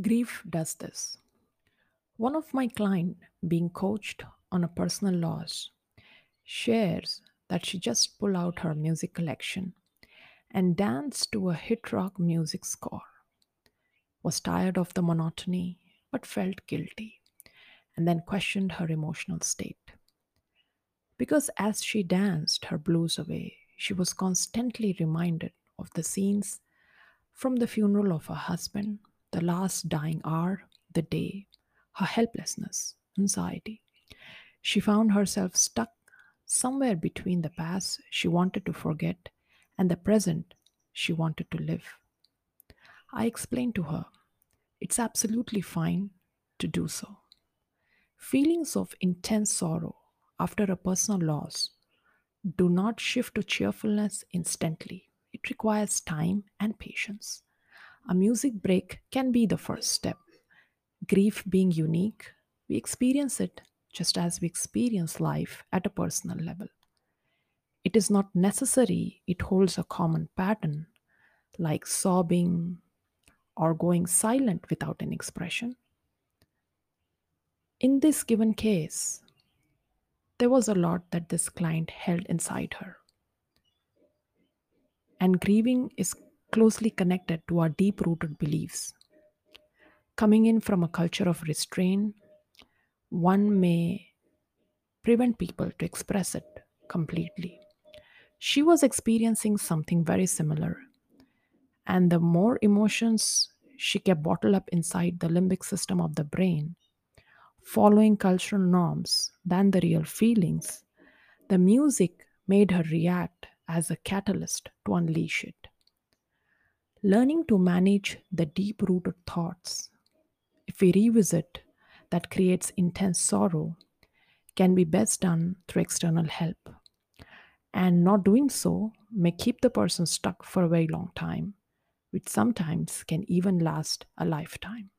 Grief does this. One of my client being coached on a personal loss shares that she just pulled out her music collection and danced to a hit rock music score. Was tired of the monotony but felt guilty and then questioned her emotional state. Because as she danced her blues away, she was constantly reminded of the scenes from the funeral of her husband, the last dying hour, the day, her helplessness, anxiety. She found herself stuck somewhere between the past she wanted to forget and the present she wanted to live. I explained to her it's absolutely fine to do so. Feelings of intense sorrow after a personal loss do not shift to cheerfulness instantly. It requires time and patience. A music break can be the first step. Grief being unique, we experience it just as we experience life at a personal level. It is not necessary it holds a common pattern like sobbing or going silent without an expression. In this given case, there was a lot that this client held inside her. And grieving is closely connected to our deep rooted beliefs. Coming in from a culture of restraint, one may prevent people to express it completely. She was experiencing something very similar, and the more emotions she kept bottled up inside the limbic system of the brain, following cultural norms than the real feelings, the music made her react as a catalyst to unleash it. Learning to manage the deep rooted thoughts, if we revisit, that creates intense sorrow, can be best done through external help. And not doing so may keep the person stuck for a very long time, which sometimes can even last a lifetime.